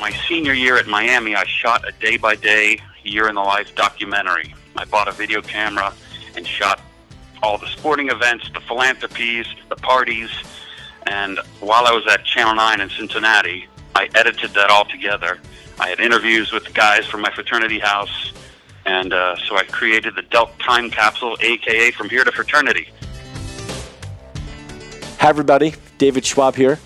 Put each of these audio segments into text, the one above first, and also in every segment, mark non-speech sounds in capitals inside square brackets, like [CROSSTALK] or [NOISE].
my senior year at Miami, I shot a day by day, year in the life documentary. I bought a video camera and shot all the sporting events, the philanthropies, the parties. And while I was at Channel 9 in Cincinnati, I edited that all together. I had interviews with the guys from my fraternity house. And uh, so I created the Delt Time Capsule, aka From Here to Fraternity. Hi, everybody. David Schwab here.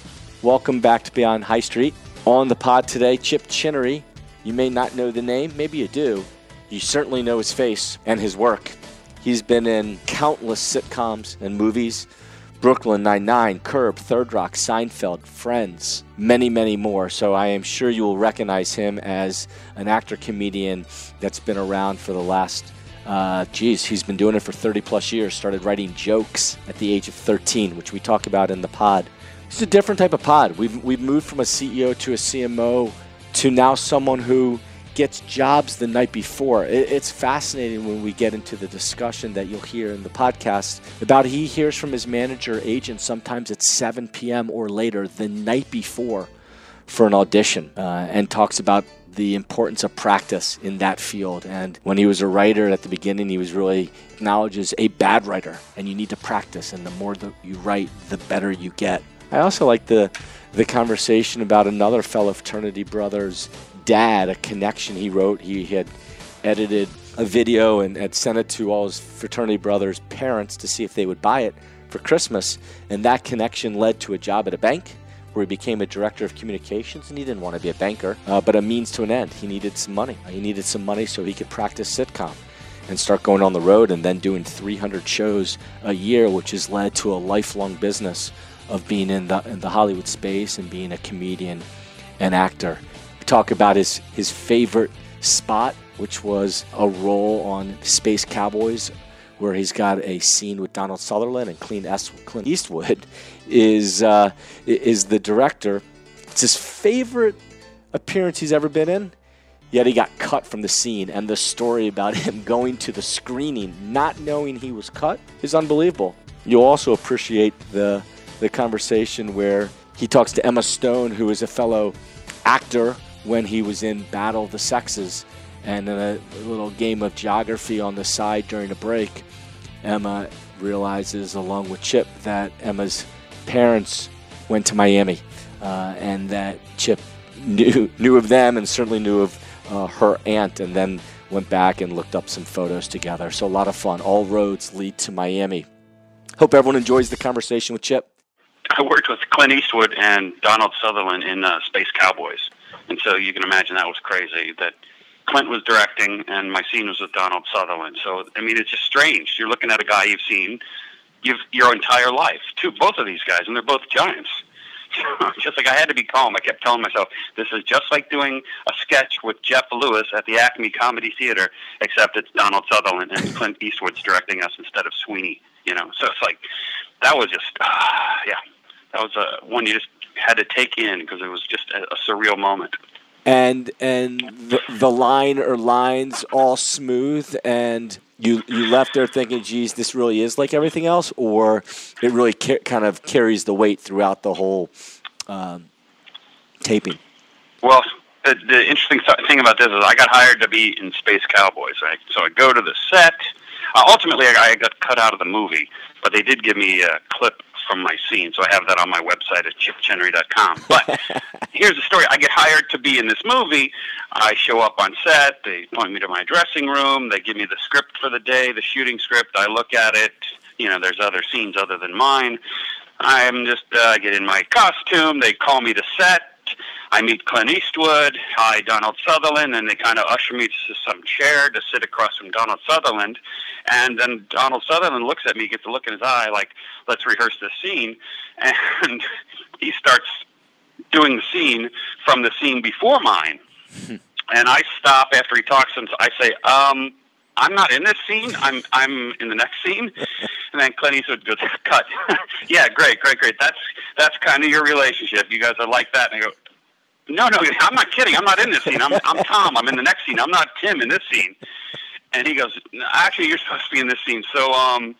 Welcome back to Beyond High Street. On the pod today, Chip Chinery. You may not know the name, maybe you do. You certainly know his face and his work. He's been in countless sitcoms and movies Brooklyn Nine-Nine, Curb, Third Rock, Seinfeld, Friends, many, many more. So I am sure you will recognize him as an actor comedian that's been around for the last, uh, geez, he's been doing it for 30 plus years. Started writing jokes at the age of 13, which we talk about in the pod. It's a different type of pod. We've, we've moved from a CEO to a CMO to now someone who gets jobs the night before. It, it's fascinating when we get into the discussion that you'll hear in the podcast about he hears from his manager agent sometimes at 7 p.m. or later the night before for an audition uh, and talks about the importance of practice in that field. And when he was a writer at the beginning, he was really acknowledges a bad writer, and you need to practice. And the more that you write, the better you get. I also like the the conversation about another fellow fraternity brother's dad, a connection he wrote. He had edited a video and had sent it to all his fraternity brothers' parents to see if they would buy it for Christmas. And that connection led to a job at a bank where he became a director of communications and he didn't want to be a banker, uh, but a means to an end. He needed some money. He needed some money so he could practice sitcom and start going on the road and then doing 300 shows a year, which has led to a lifelong business of being in the, in the Hollywood space and being a comedian and actor. We talk about his, his favorite spot, which was a role on Space Cowboys, where he's got a scene with Donald Sutherland and Clint Eastwood [LAUGHS] is, uh, is the director. It's his favorite appearance he's ever been in. Yet he got cut from the scene, and the story about [LAUGHS] him going to the screening, not knowing he was cut, is unbelievable. You'll also appreciate the the conversation where he talks to Emma Stone, who is a fellow actor when he was in Battle of the Sexes, and in a little game of geography on the side during a break, Emma realizes, along with Chip, that Emma's parents went to Miami, uh, and that Chip knew knew of them and certainly knew of uh, her aunt, and then went back and looked up some photos together. So a lot of fun. All roads lead to Miami. Hope everyone enjoys the conversation with Chip. I worked with Clint Eastwood and Donald Sutherland in uh, Space Cowboys, and so you can imagine that was crazy. That Clint was directing, and my scene was with Donald Sutherland. So I mean, it's just strange. You're looking at a guy you've seen you've, your entire life. Two, both of these guys, and they're both giants. [LAUGHS] just like I had to be calm. I kept telling myself, this is just like doing a sketch with Jeff Lewis at the Acme Comedy Theater, except it's Donald Sutherland and Clint Eastwood's directing us instead of Sweeney. You know, so it's like that was just, uh, yeah, that was a one you just had to take in because it was just a, a surreal moment. And and the, the line or lines all smooth, and you you left there thinking, "Geez, this really is like everything else," or it really ca- kind of carries the weight throughout the whole um, taping. Well, the, the interesting thing about this is I got hired to be in Space Cowboys, right? So I go to the set. Uh, ultimately, I, I got cut out of the movie, but they did give me a clip from my scene. So I have that on my website at chipchinery.com. But [LAUGHS] here's the story. I get hired to be in this movie. I show up on set. They point me to my dressing room. They give me the script for the day, the shooting script. I look at it. You know, there's other scenes other than mine. I'm just uh, get in my costume. They call me to set. I meet Clint Eastwood, hi Donald Sutherland, and they kind of usher me to some chair to sit across from Donald Sutherland. And then Donald Sutherland looks at me, gets a look in his eye, like, let's rehearse this scene. [LAUGHS] And he starts doing the scene from the scene before mine. and I stop after he talks, and I say, um, I'm not in this scene. I'm I'm in the next scene. [LAUGHS] And then Clint Eastwood goes, cut. [LAUGHS] yeah, great, great, great. That's that's kind of your relationship. You guys are like that. And I go, no, no, I'm not kidding. I'm not in this scene. I'm I'm Tom. I'm in the next scene. I'm not Tim in this scene. And he goes, actually, you're supposed to be in this scene. So um,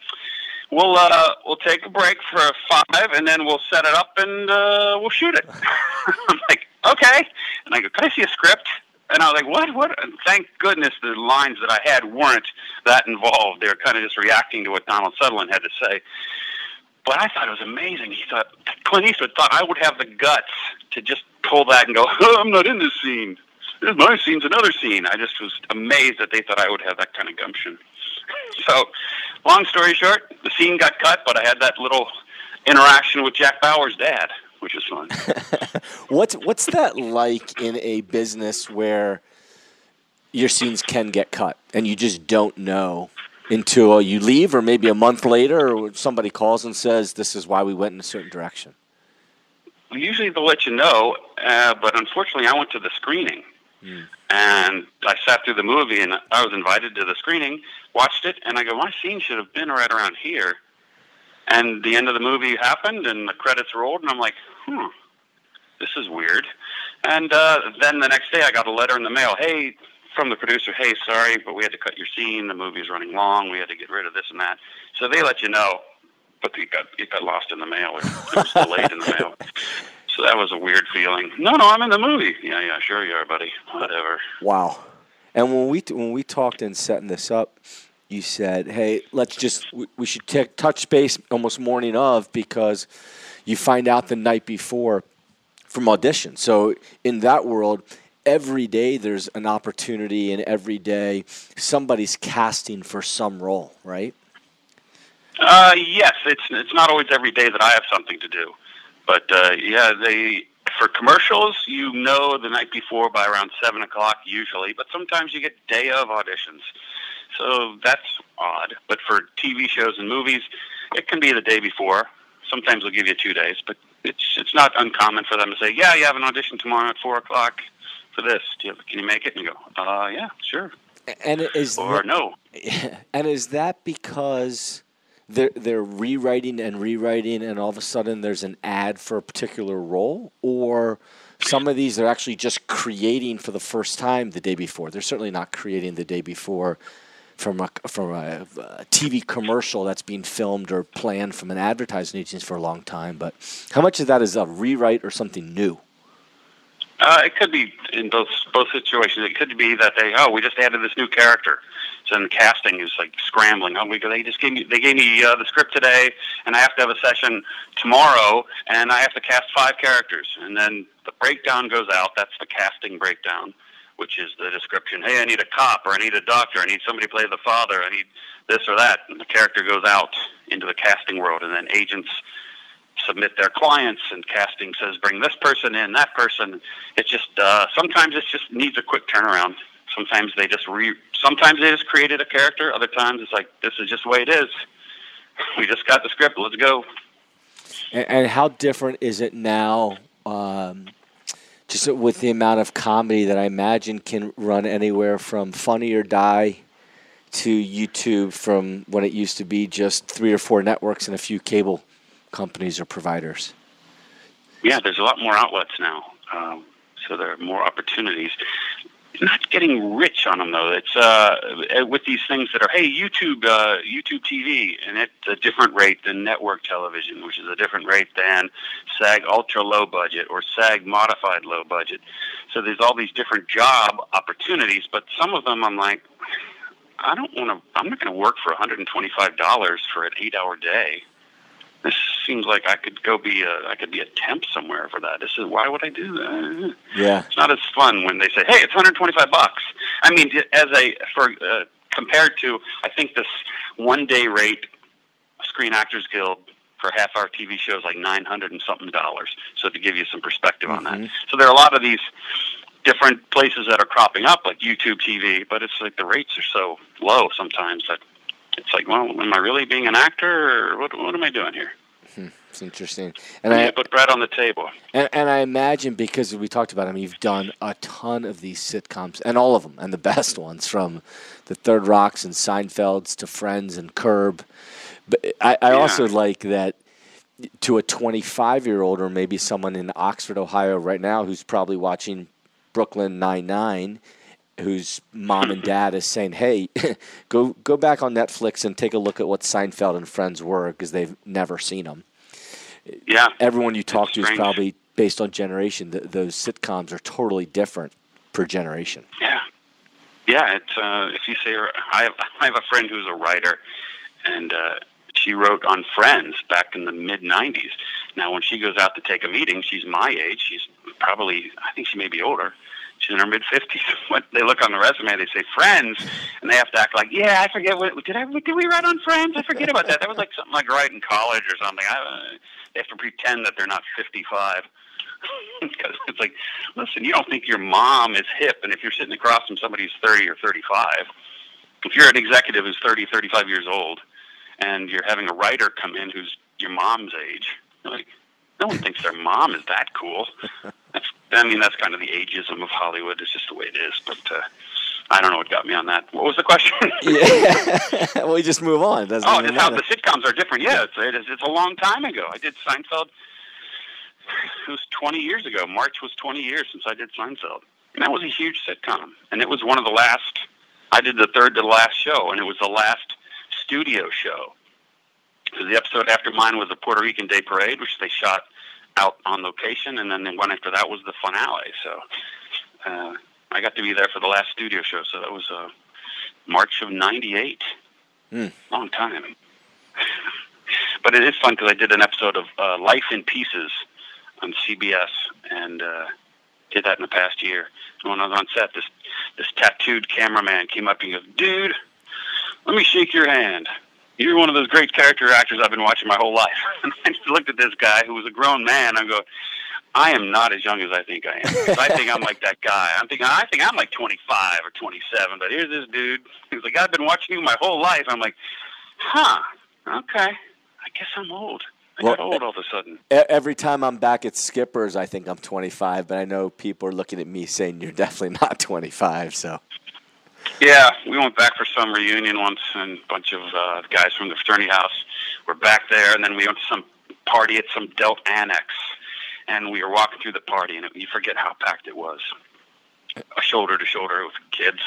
we'll uh, we'll take a break for five, and then we'll set it up and uh, we'll shoot it. [LAUGHS] I'm like, okay. And I go, can I see a script? And I was like, what? What? And thank goodness the lines that I had weren't that involved. They were kind of just reacting to what Donald Sutherland had to say. But I thought it was amazing. He thought Clint Eastwood thought I would have the guts to just pull that and go, [LAUGHS] oh, I'm not in this scene. This my scene's another scene. I just was amazed that they thought I would have that kind of gumption. [LAUGHS] So, long story short, the scene got cut, but I had that little interaction with Jack Bauer's dad, which was fun. [LAUGHS] what's what's that like in a business where your scenes can get cut and you just don't know until you leave, or maybe a month later, or somebody calls and says, "This is why we went in a certain direction." Usually they'll let you know, uh, but unfortunately, I went to the screening. Mm. And I sat through the movie, and I was invited to the screening, watched it, and I go, my scene should have been right around here. And the end of the movie happened, and the credits rolled, and I'm like, hmm, this is weird. And uh, then the next day, I got a letter in the mail. Hey, from the producer, hey, sorry, but we had to cut your scene. The movie's running long. We had to get rid of this and that. So they let you know, but it got it got lost in the mail. It was delayed in the mail. [LAUGHS] So that was a weird feeling. No, no, I'm in the movie. Yeah, yeah, sure you are, buddy. Whatever. Wow. And when we when we talked in setting this up, you said, "Hey, let's just we, we should take touch base almost morning of because you find out the night before from audition." So in that world, every day there's an opportunity, and every day somebody's casting for some role, right? Uh, yes, it's it's not always every day that I have something to do. But uh, yeah, they for commercials, you know the night before by around seven o'clock usually, but sometimes you get day of auditions. So that's odd. But for TV shows and movies, it can be the day before. Sometimes they'll give you two days, but it's it's not uncommon for them to say, "Yeah, you have an audition tomorrow at four o'clock for this. Do you, can you make it?" And you go, "Uh, yeah, sure." And is or that, no. [LAUGHS] And is that because they're they're rewriting and rewriting, and all of a sudden there's an ad for a particular role, or some of these are actually just creating for the first time the day before. They're certainly not creating the day before from a from a, a TV commercial that's being filmed or planned from an advertising agency for a long time. But how much of that is a rewrite or something new? Uh, it could be in both both situations. It could be that they oh we just added this new character so then casting is like scrambling. Oh, we they just gave me they gave me uh, the script today, and I have to have a session tomorrow, and I have to cast five characters, and then the breakdown goes out. That's the casting breakdown, which is the description. Hey, I need a cop, or I need a doctor, I need somebody to play the father, I need this or that, and the character goes out into the casting world, and then agents submit their clients and casting says bring this person in that person it just uh, sometimes it just needs a quick turnaround sometimes they just re sometimes they just created a character. Other times it's like this is just the way it is. [LAUGHS] We just got the script. Let's go. And, and how different is it now? Um, just with the amount of comedy that I imagine can run anywhere from Funny or Die to YouTube, from when it used to be just three or four networks and a few cable companies or providers. Yeah, there's a lot more outlets now, um, so there are more opportunities not getting rich on them though. It's uh, with these things that are hey YouTube uh, YouTube TV, and it's a different rate than network television, which is a different rate than SAG ultra low budget or SAG modified low budget. So there's all these different job opportunities, but some of them I'm like, I don't want to. I'm not going to work for 125 dollars for an eight hour day this seems like I could go be a I could be a temp somewhere for that. This is why would I do that? Yeah, it's not as fun when they say, "Hey, it's 125 bucks." I mean, as a for uh, compared to, I think this one day rate, Screen Actors Guild for half hour TV shows like 900 and something dollars. So to give you some perspective mm-hmm. on that, mm-hmm. so there are a lot of these different places that are cropping up, like YouTube TV, but it's like the rates are so low sometimes that it's like, well, am I really being an actor, or what? What am I doing here? Hmm, it's interesting. And I, I put bread on the table. And, and, I imagine because we talked about, I mean, you've done a ton of these sitcoms, and all of them, and the best ones, from the Third Rocks and Seinfelds to Friends and Curb. But I, I yeah. also like that to a 25 year old, or maybe someone in Oxford, Ohio, right now, who's probably watching Brooklyn Nine Nine whose mom and dad is saying, "Hey, [LAUGHS] go go back on Netflix and take a look at what Seinfeld and Friends were because they've never seen them." Yeah, everyone you talk to strange. is probably based on generation. Th- those sitcoms are totally different per generation. Yeah, yeah. It's uh, if you say I have I have a friend who's a writer, and uh, she wrote on Friends back in the mid '90s. Now, when she goes out to take a meeting, she's my age. She's probably I think she may be older. She's in her mid fifties. When they look on the resume, they say Friends, and they have to act like, yeah, I forget what did I did we write on Friends? I forget about that. That was like something like right in college or something. I, they have to pretend that they're not fifty-five. [LAUGHS] Because it's like, listen, you don't think your mom is hip, and if you're sitting across from somebody who's 30 or 35, if you're an executive who's 30, 35 years old, and you're having a writer come in who's your mom's age, like, no one thinks their mom is that cool. That's, I mean, that's kind of the ageism of Hollywood. It's just the way it is. But uh, I don't know what got me on that. What was the question? [LAUGHS] yeah. [LAUGHS] well, we just move on. Doesn't oh, it's how the sitcoms are different. Yeah, it's, it is, it's a long time ago. I did Seinfeld. It was 20 years ago. March was 20 years since I did Seinfeld. And that was a huge sitcom. And it was one of the last, I did the third to the last show, and it was the last studio show. The episode after mine was the Puerto Rican Day Parade, which they shot out on location, and then the one after that was the finale. So uh, I got to be there for the last studio show. So that was uh, March of '98. Hmm. Long time. [LAUGHS] but it is fun because I did an episode of uh, Life in Pieces on CBS, and uh, did that in the past year. And when I was on set, this this tattooed cameraman came up and goes, "Dude, let me shake your hand. You're one of those great character actors I've been watching my whole life." [LAUGHS] And I just looked at this guy who was a grown man. I go, "I am not as young as I think I am. [LAUGHS] I think I'm like that guy. I'm thinking I think I'm like 25 or 27, but here's this dude. He's like, I've been watching you my whole life. I'm like, huh? Okay. I guess I'm old. I got old all of a sudden. Every time I'm back at Skipper's, I think I'm 25, but I know people are looking at me saying you're definitely not 25. So Yeah, we went back for some reunion once, and a bunch of uh, guys from the fraternity house were back there, and then we went to some party at some Delt Annex, and we were walking through the party, and it, you forget how packed it was, shoulder to shoulder with kids,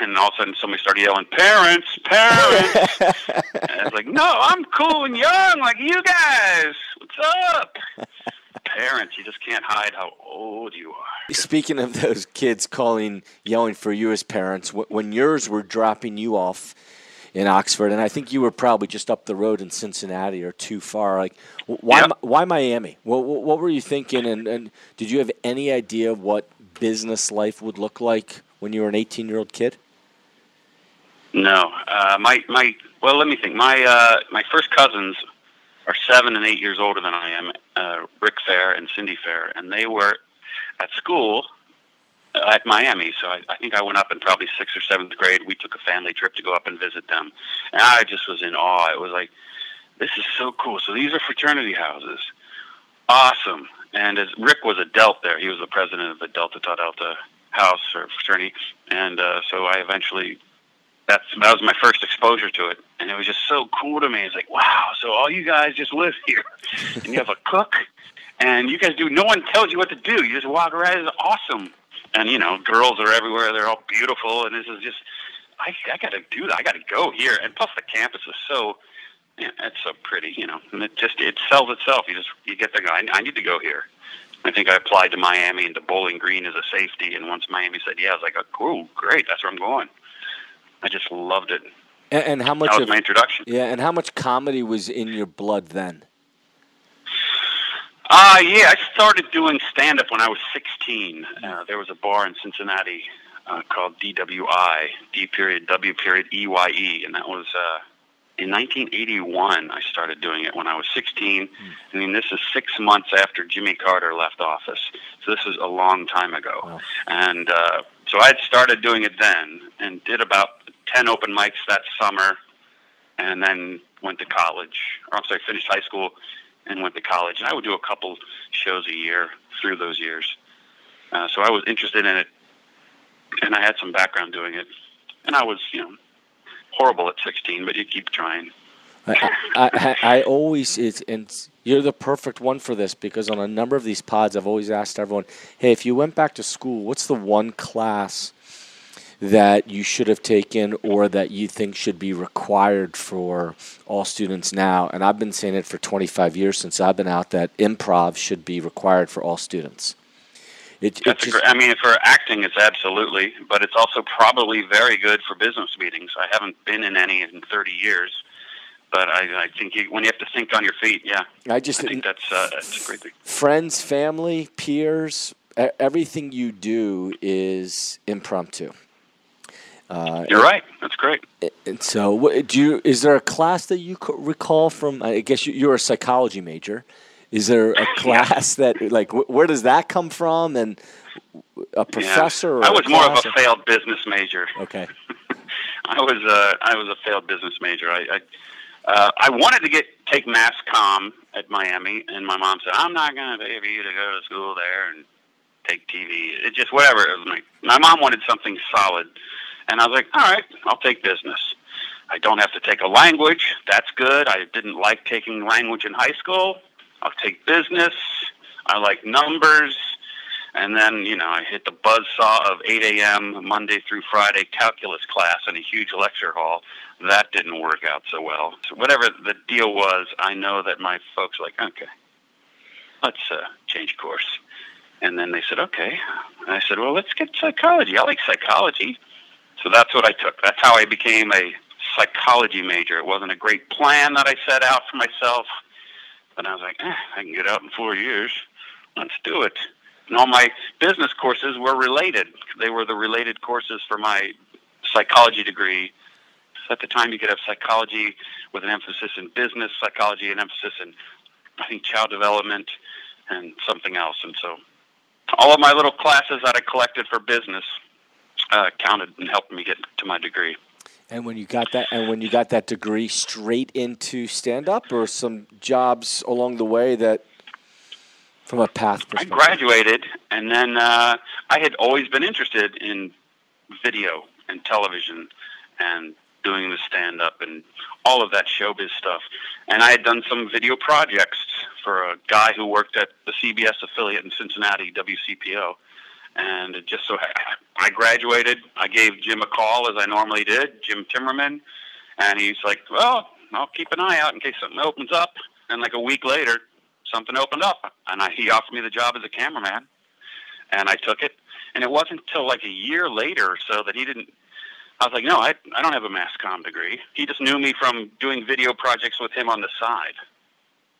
and all of a sudden somebody started yelling, "Parents, parents!" [LAUGHS] and I was like, "No, I'm cool and young like you guys. What's up?" Parents, you just can't hide how old you are. [LAUGHS] Speaking of those kids calling, yelling for you as parents, when yours were dropping you off in Oxford, and I think you were probably just up the road in Cincinnati or too far. Like, why, Yep. Why Miami? What, what were you thinking? And, and did you have any idea what business life would look like when you were an 18 year old kid? No, uh, my my. Well, let me think. My uh, my first cousins are seven and eight years older than I am. Uh, Rick Fair and Cindy Fair, and they were at school at Miami. So I, I think I went up in probably sixth or seventh grade. We took a family trip to go up and visit them, and I just was in awe. It was like, this is so cool. So these are fraternity houses. Awesome. And as Rick was a Delt there, he was the president of the Delta Tau Delta house or fraternity, and uh, so I eventually that's that was my first exposure to it, and it was just so cool to me. It's like, wow, so all you guys just live here, [LAUGHS] and you have a cook, and you guys do. No one tells you what to do. You just walk around. It's awesome, and you know, girls are everywhere. They're all beautiful, and this is just. I, I got to do that. I got to go here, and plus the campus is so. Yeah, it's so pretty, you know. And it just it sells itself. You just you get the guy. I need to go here. I think I applied to Miami and to Bowling Green as a safety, and once Miami said yeah, I was like, oh, great, that's where I'm going. I just loved it. And, and how much That was of my introduction. yeah, and how much comedy was in your blood then? Uh, yeah, I started doing stand up when I was 16. Uh, there was a bar in Cincinnati uh, called DWI, D period W period EYE, and that was uh, in 1981. I started doing it when I was 16. I mean, this is six months after Jimmy Carter left office, so this was a long time ago. Wow. And uh, so I had started doing it then, and did about 10 open mics that summer, and then went to college. Or I'm sorry, finished high school and went to college. And I would do a couple shows a year through those years. Uh, so I was interested in it, and I had some background doing it. And I was, you know, horrible at 16, but you keep trying. I, I, I always it's and you're the perfect one for this because on a number of these pods I've always asked everyone, hey, if you went back to school, what's the one class that you should have taken or that you think should be required for all students now? And I've been saying it for 25 years since I've been out that improv should be required for all students. It, That's just, great, I mean, for acting, it's absolutely, but it's also probably very good for business meetings. I haven't been in any in 30 years, but I, I think you, when you have to think on your feet, yeah, I just I think that's, uh, that's a great thing. Friends, family, peers, everything you do is impromptu. Uh, You're right. That's great. And so, do you? Is there a class that you recall from? I guess you're a psychology major. Is there a [LAUGHS] class yeah. that like where does that come from and a professor? Yeah. I was more of a failed business major. Okay. [LAUGHS] I was uh, I was a failed business major. I I, uh, I wanted to get take mass comm at Miami, and my mom said I'm not going to pay for you to go to school there and take TV. It just whatever. It was my, my mom wanted something solid, and I was like, all right, I'll take business. I don't have to take a language. That's good. I didn't like taking language in high school. I'll take business. I like numbers. And then, you know, I hit the buzz saw of 8 a.m. Monday through Friday calculus class in a huge lecture hall. That didn't work out so well. So whatever the deal was, I know that my folks were like, okay, let's uh, change course. And then they said, okay. And I said, well, let's get psychology. I like psychology. So that's what I took. That's how I became a psychology major. It wasn't a great plan that I set out for myself. And I was like, eh, I can get out in four years. Let's do it. And all my business courses were related. They were the related courses for my psychology degree. So at the time, you could have psychology with an emphasis in business, psychology, an emphasis in, I think, child development, and something else. And so all of my little classes that I collected for business uh, counted and helped me get to my degree. And when you got that, and when you got that degree, straight into stand up, or some jobs along the way that, from a path perspective. I graduated, and then uh, I had always been interested in video and television, and doing the stand up and all of that showbiz stuff. And I had done some video projects for a guy who worked at the CBS affiliate in Cincinnati, WCPO and it just so I graduated. I gave Jim a call as I normally did, Jim Timmerman, and he's like, "Well, I'll keep an eye out in case something opens up." And like a week later, something opened up, and I, he offered me the job as a cameraman, and I took it. And it wasn't until like a year later or so that he didn't. I was like, "No, I I don't have a mass comm degree." He just knew me from doing video projects with him on the side,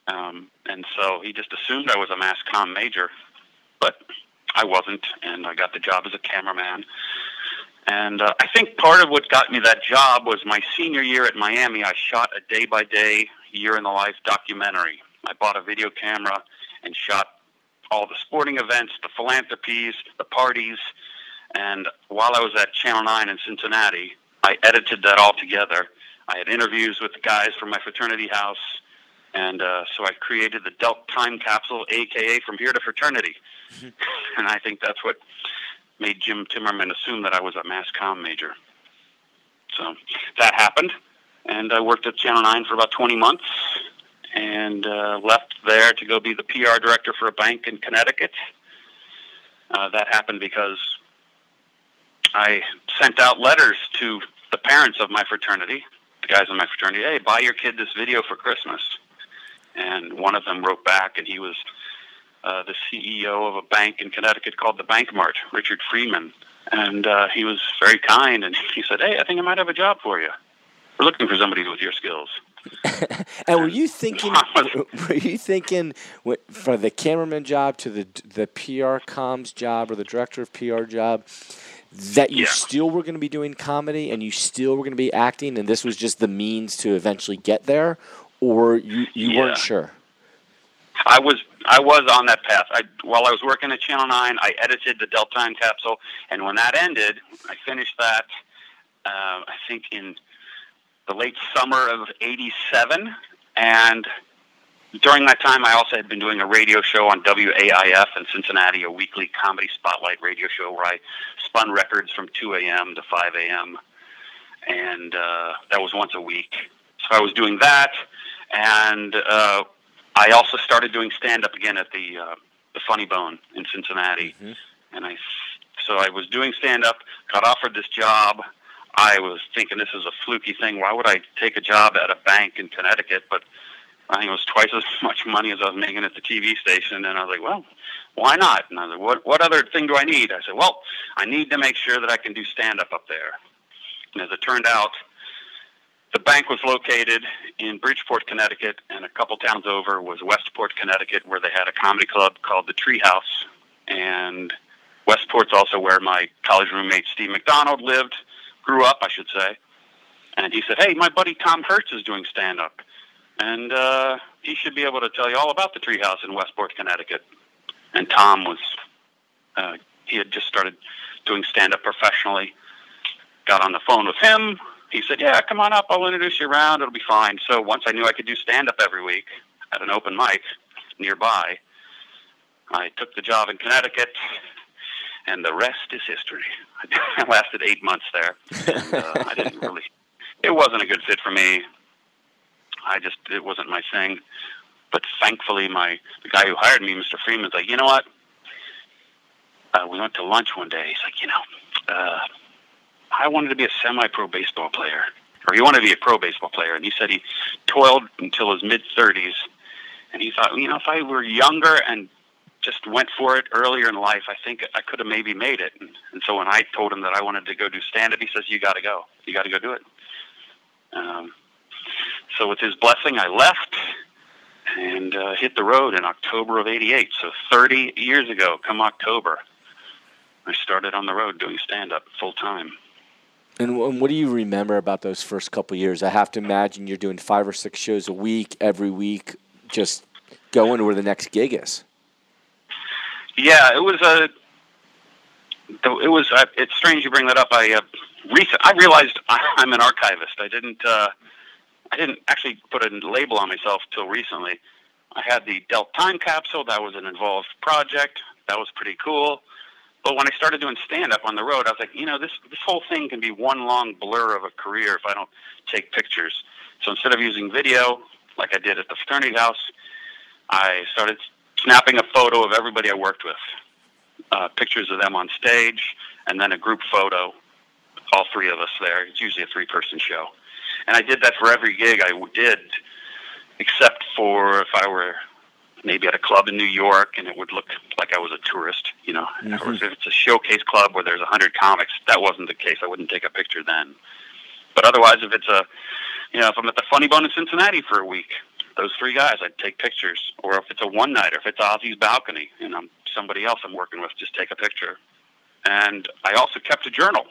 um, and so he just assumed I was a mass comm major, but I wasn't, and I got the job as a cameraman. And uh, I think part of what got me that job was my senior year at Miami. I shot a day by day, year in the life documentary. I bought a video camera and shot all the sporting events, the philanthropies, the parties. And while I was at Channel 9 in Cincinnati, I edited that all together. I had interviews with the guys from my fraternity house. And uh, so I created the Delt Time Capsule, aka From Here to Fraternity. [LAUGHS] and I think that's what made Jim Timmerman assume that I was a mass comm major. So that happened, and I worked at Channel 9 for about 20 months and uh, left there to go be the PR director for a bank in Connecticut. Uh, that happened because I sent out letters to the parents of my fraternity, the guys in my fraternity, hey, buy your kid this video for Christmas. And one of them wrote back, and he was uh, the CEO of a bank in Connecticut called the Bank Mart, Richard Freeman. And uh, he was very kind, and [LAUGHS] he said, "Hey, I think I might have a job for you. We're looking for somebody with your skills." [LAUGHS] and were you thinking? [LAUGHS] [LAUGHS] were you thinking for the cameraman job to the the PR comms job or the director of PR job? That you yeah. still were going to be doing comedy and you still were going to be acting, and this was just the means to eventually get there, or you, you yeah. weren't sure? I was I was on that path. I, while I was working at Channel Nine, I edited the Delt Time capsule, and when that ended, I finished that. Uh, I think in the late summer of '87, and during that time, I also had been doing a radio show on WAIF in Cincinnati, a weekly comedy spotlight radio show where I spun records from 2 a.m. to 5 a.m. And uh, that was once a week. So I was doing that, and uh, I also started doing stand up again at the uh, the Funny Bone in Cincinnati, mm-hmm. and I So I was doing stand up, got offered this job. I was thinking this is a fluky thing. Why would I take a job at a bank in Connecticut? But I think it was twice [LAUGHS] as much money as I was making at the TV station. And I was like, well, why not? And I was like, what, what other thing do I need? I said, well, I need to make sure that I can do stand up up there. And as it turned out, the bank was located in Bridgeport, Connecticut, and a couple towns over was Westport, Connecticut, where they had a comedy club called the Treehouse. And Westport's also where my college roommate Steve McDonald lived, grew up, I should say. And he said, "Hey, my buddy Tom Hertz is doing stand up, and uh, he should be able to tell you all about the Treehouse in Westport, Connecticut." And Tom was uh, he had just started doing stand up professionally. Got on the phone with him. He said, "Yeah, come on up. I'll introduce you around. It'll be fine." So once I knew I could do stand up every week at an open mic nearby, I took the job in Connecticut and the rest is history. [LAUGHS] I lasted eight months there. And, uh, I didn't really. [LAUGHS] It wasn't a good fit for me. I just it wasn't my thing. But thankfully, my the guy who hired me, Mr. Freeman's like, you know what? Uh, we went to lunch one day. He's like, you know, uh, I wanted to be a semi-pro baseball player, or he wanted to be a pro baseball player, and he said he toiled until his mid 30s, and he thought, you know, if I were younger and just went for it earlier in life, I think I could have maybe made it. And, and so when I told him that I wanted to go do stand up, he says, "You got to go. You got to go do it." Um, so with his blessing, I left and uh, hit the road in October of '88. So 30 years ago, come October, I started on the road doing stand up full time. And what do you remember about those first couple years? I have to imagine you're doing five or six shows a week, every week, just going to where the next gig is. Yeah, it was a. It was. Uh, it's strange you bring that up. I uh, recent. I realized I'm an archivist. I didn't. Uh, I didn't actually put a label on myself till recently. I had the Delt Time Capsule. That was an involved project. That was pretty cool. But when I started doing stand up on the road, I was like, you know, this this whole thing can be one long blur of a career if I don't take pictures. So instead of using video like I did at the fraternity house, I started snapping a photo of everybody I worked with, uh, pictures of them on stage, and then a group photo, all three of us there. It's usually a three person show. And I did that for every gig I did, except for if I were maybe at a club in New York and it would look like I was a tourist, you know. Mm-hmm. Or if it's a showcase club where there's a hundred comics, that wasn't the case. I wouldn't take a picture then. But otherwise, if it's a, you know, if I'm at the Funny Bone in Cincinnati for a week, those three guys, I'd take pictures. Or if it's a one night, or if it's Ozzy's balcony, and I'm somebody else I'm working with, just take a picture. And I also kept a journal.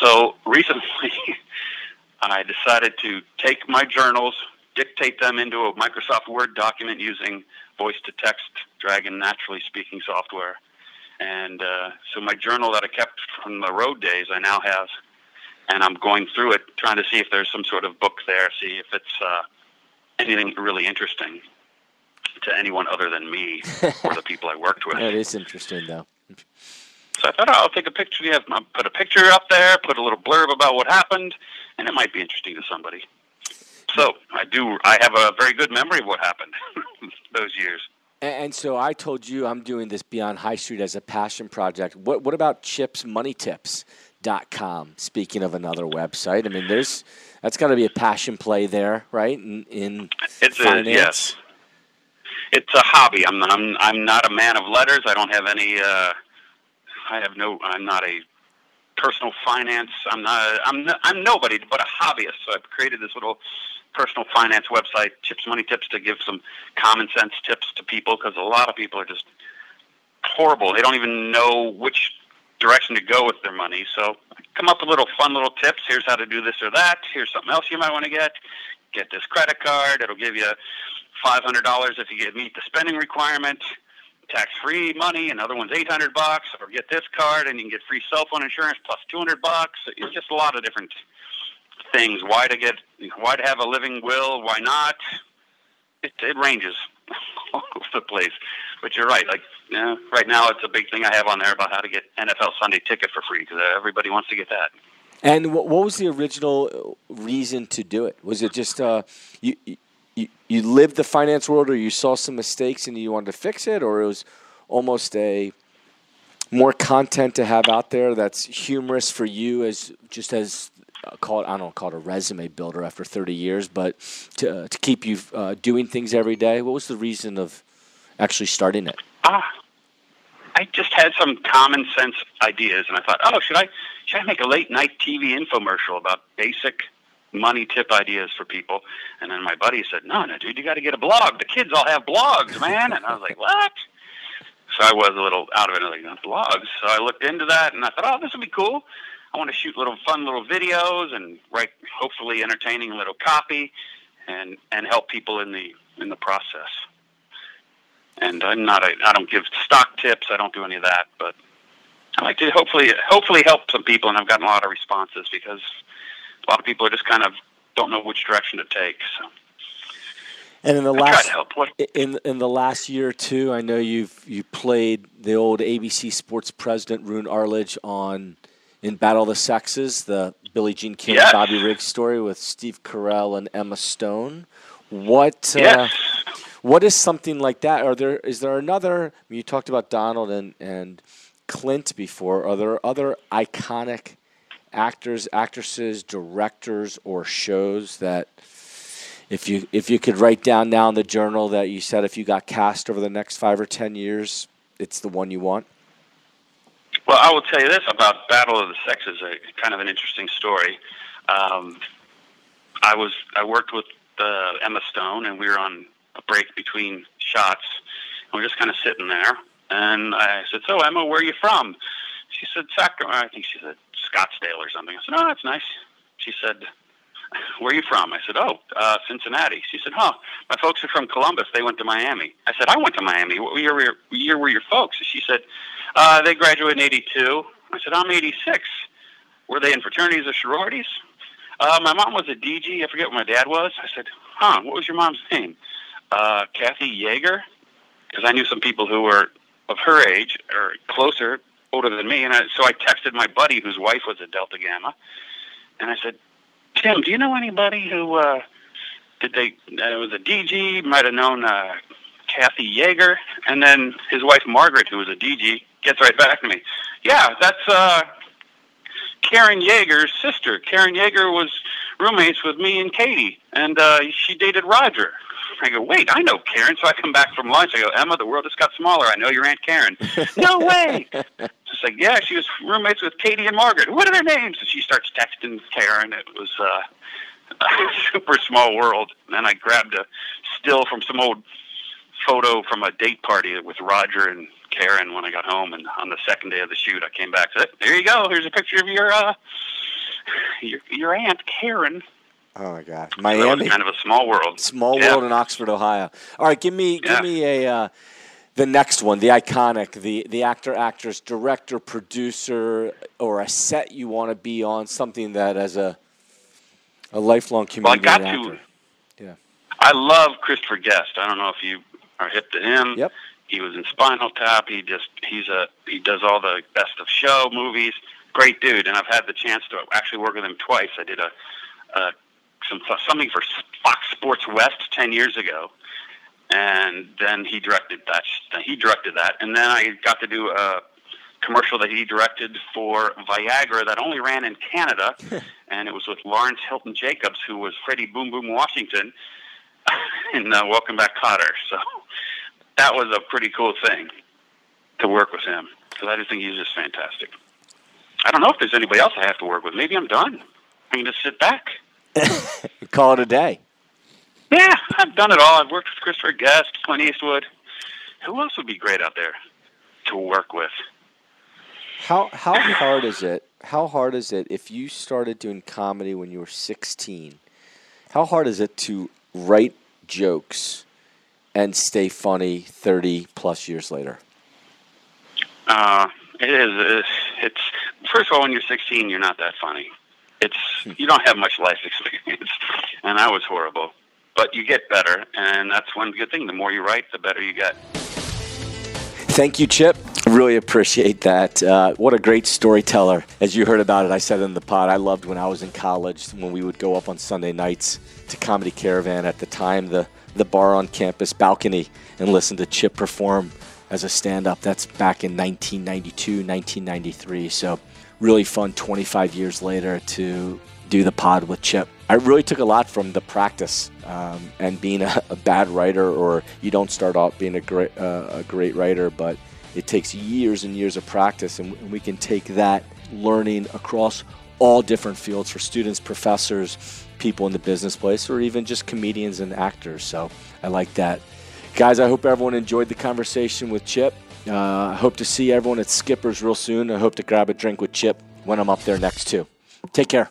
So recently, [LAUGHS] I decided to take my journals, dictate them into a Microsoft Word document using voice to text Dragon Naturally Speaking software. And uh, so my journal that I kept from the road days, I now have, and I'm going through it, trying to see if there's some sort of book there, see if it's uh, anything really interesting to anyone other than me or the people I worked [LAUGHS] with. That is interesting, though. So I thought oh, I'll take a picture. Yeah, put a picture up there, put a little blurb about what happened, and it might be interesting to somebody. So I do. I have a very good memory of what happened [LAUGHS] those years. And so I told you I'm doing this Beyond High Street as a passion project. What What about Chip's Money Tips? Dot com. Speaking of another website, I mean, there's that's got to be a passion play there, right? In, in it's finance. A, yes, it's a hobby. I'm I'm I'm not a man of letters. I don't have any. Uh, I have no. I'm not a personal finance. I'm not. I'm not, I'm nobody but a hobbyist. So I've created this little personal finance website, Chips Money Tips, to give some common sense tips to people because a lot of people are just horrible. They don't even know which direction to go with their money. So come up with little fun little tips. Here's how to do this or that. Here's something else you might want to get. Get this credit card. It'll give you five hundred dollars if you meet the spending requirement. Tax free money. Another one's eight hundred bucks. Or get this card and you can get free cell phone insurance plus two hundred bucks. It's just a lot of different things. Why to get? Why to have a living will? Why not? It, it ranges [LAUGHS] all over the place. But you're right. Like right now, it's a big thing I have on there about how to get NFL Sunday Ticket for free because everybody wants to get that. And what was the original reason to do it? Was it just uh, you, you you lived the finance world, or you saw some mistakes and you wanted to fix it, or it was almost a more content to have out there that's humorous for you as just as uh, call it I don't know, call it a resume builder after 30 years, but to uh, to keep you uh, doing things every day. What was the reason of actually starting it? Ah, I just had some common sense ideas, and I thought, oh, should I should I make a late night TV infomercial about basic money tip ideas for people? And then my buddy said, no, no, dude, you got to get a blog. The kids all have blogs, man. And I was like, what? So I was a little out of it, like blogs. So I looked into that, and I thought, oh, this would be cool. I want to shoot little fun little videos and write hopefully entertaining little copy, and and help people in the in the process. And I'm not a I don't give stock tips. I don't do any of that, but I like to hopefully hopefully help some people, and I've gotten a lot of responses because a lot of people are just kind of don't know which direction to take. So. And in the last in in the last year or two, I know you've you played the old ABC Sports president Roone Arledge on in Battle of the Sexes, the Billie Jean King yes. Bobby Riggs story with Steve Carell and Emma Stone. What uh, yes. uh, what is something like that? Are there is there another? I mean, you talked about Donald and and Clint before. Are there other iconic actors, actresses, directors, or shows that? If you if you could write down now in the journal that you said if you got cast over the next five or ten years, it's the one you want. Well, I will tell you this about Battle of the Sexes, a kind of an interesting story. Um, I was I worked with uh, Emma Stone, and we were on a break between shots. And we are just kind of sitting there, and I said, "So, Emma, where are you from?" She said, "Sacramento." I think she said Scottsdale or something. I said, "Oh, that's nice." She said, "Where are you from?" I said, "Oh, uh, Cincinnati." She said, "Huh? My folks are from Columbus. They went to Miami." I said, "I went to Miami. What year were, year were your folks?" She said, uh, they graduated in 82. I said, I'm 86. Were they in fraternities or sororities? Uh, my mom was a DG. I forget what my dad was. I said, huh, what was your mom's name? Uh, Kathy Yeager? Because I knew some people who were of her age or closer, older than me. And I, so I texted my buddy whose wife was a Delta Gamma. And I said, Tim, do you know anybody who, uh, did they, uh, it was a DG, might have known, uh, Kathy Yeager, and then his wife Margaret, who was a DG, gets right back to me. Yeah, that's uh, Karen Yeager's sister. Karen Yeager was roommates with me and Katie, and uh, she dated Roger. I go, wait, I know Karen. So I come back from lunch. I go, Emma, the world just got smaller. I know your Aunt Karen. [LAUGHS] no way. She's like, yeah, she was roommates with Katie and Margaret. What are their names? And she starts texting Karen. It was uh, [LAUGHS] a super small world. And then I grabbed a still from some old photo from a date party with Roger and Karen when I got home, and on the second day of the shoot, I came back. Said, "There you go. Here's a picture of your uh, your, your aunt Karen." Oh my God, Miami, so kind of a small world. Small yeah. world in Oxford, Ohio. All right, give me yeah. give me a uh, the next one, the iconic, the the actor, actress, director, producer, or a set you want to be on, something that as a a lifelong community well, I got actor. To, yeah, I love Christopher Guest. I don't know if you are hip to him. Yep. He was in Spinal Tap. He just he's a he does all the best of show movies. Great dude, and I've had the chance to actually work with him twice. I did a, a some something for Fox Sports West ten years ago, and then he directed that. He directed that, and then I got to do a commercial that he directed for Viagra that only ran in Canada, [LAUGHS] and it was with Lawrence Hilton Jacobs, who was Freddie Boom Boom Washington [LAUGHS] in uh, Welcome Back, Kotter. So that was a pretty cool thing to work with him because I just think he's just fantastic. I don't know if there's anybody else I have to work with. Maybe I'm done. I can just sit back. [LAUGHS] Call it a day. Yeah, I've done it all. I've worked with Christopher Guest, Clint Eastwood. Who else would be great out there to work with? How how hard is it? How hard is it if you started doing comedy when you were 16? How hard is it to write jokes and stay funny 30 plus years later? Uh, it is. It's first of all, when you're 16, you're not that funny. It's hmm. you don't have much life [LAUGHS] experience, and I was horrible. But you get better, and that's one good thing. The more you write, the better you get. Thank you, Chip. Really appreciate that. Uh, what a great storyteller. As you heard about it, I said in the pod, I loved when I was in college when we would go up on Sunday nights to Comedy Caravan at the time, the, the bar on campus balcony, and listen to Chip perform as a stand up. That's back in 1992, 1993. So, really fun 25 years later to do the pod with Chip. I really took a lot from the practice um, and being a, a, bad writer, or you don't start off being a great, uh, a great writer, but it takes years and years of practice, and we can take that learning across all different fields for students, professors, people in the business place, or even just comedians and actors. So I like that. Guys, I hope everyone enjoyed the conversation with Chip. Uh, I hope to see everyone at Skipper's real soon. I hope to grab a drink with Chip when I'm up there next, too. Take care.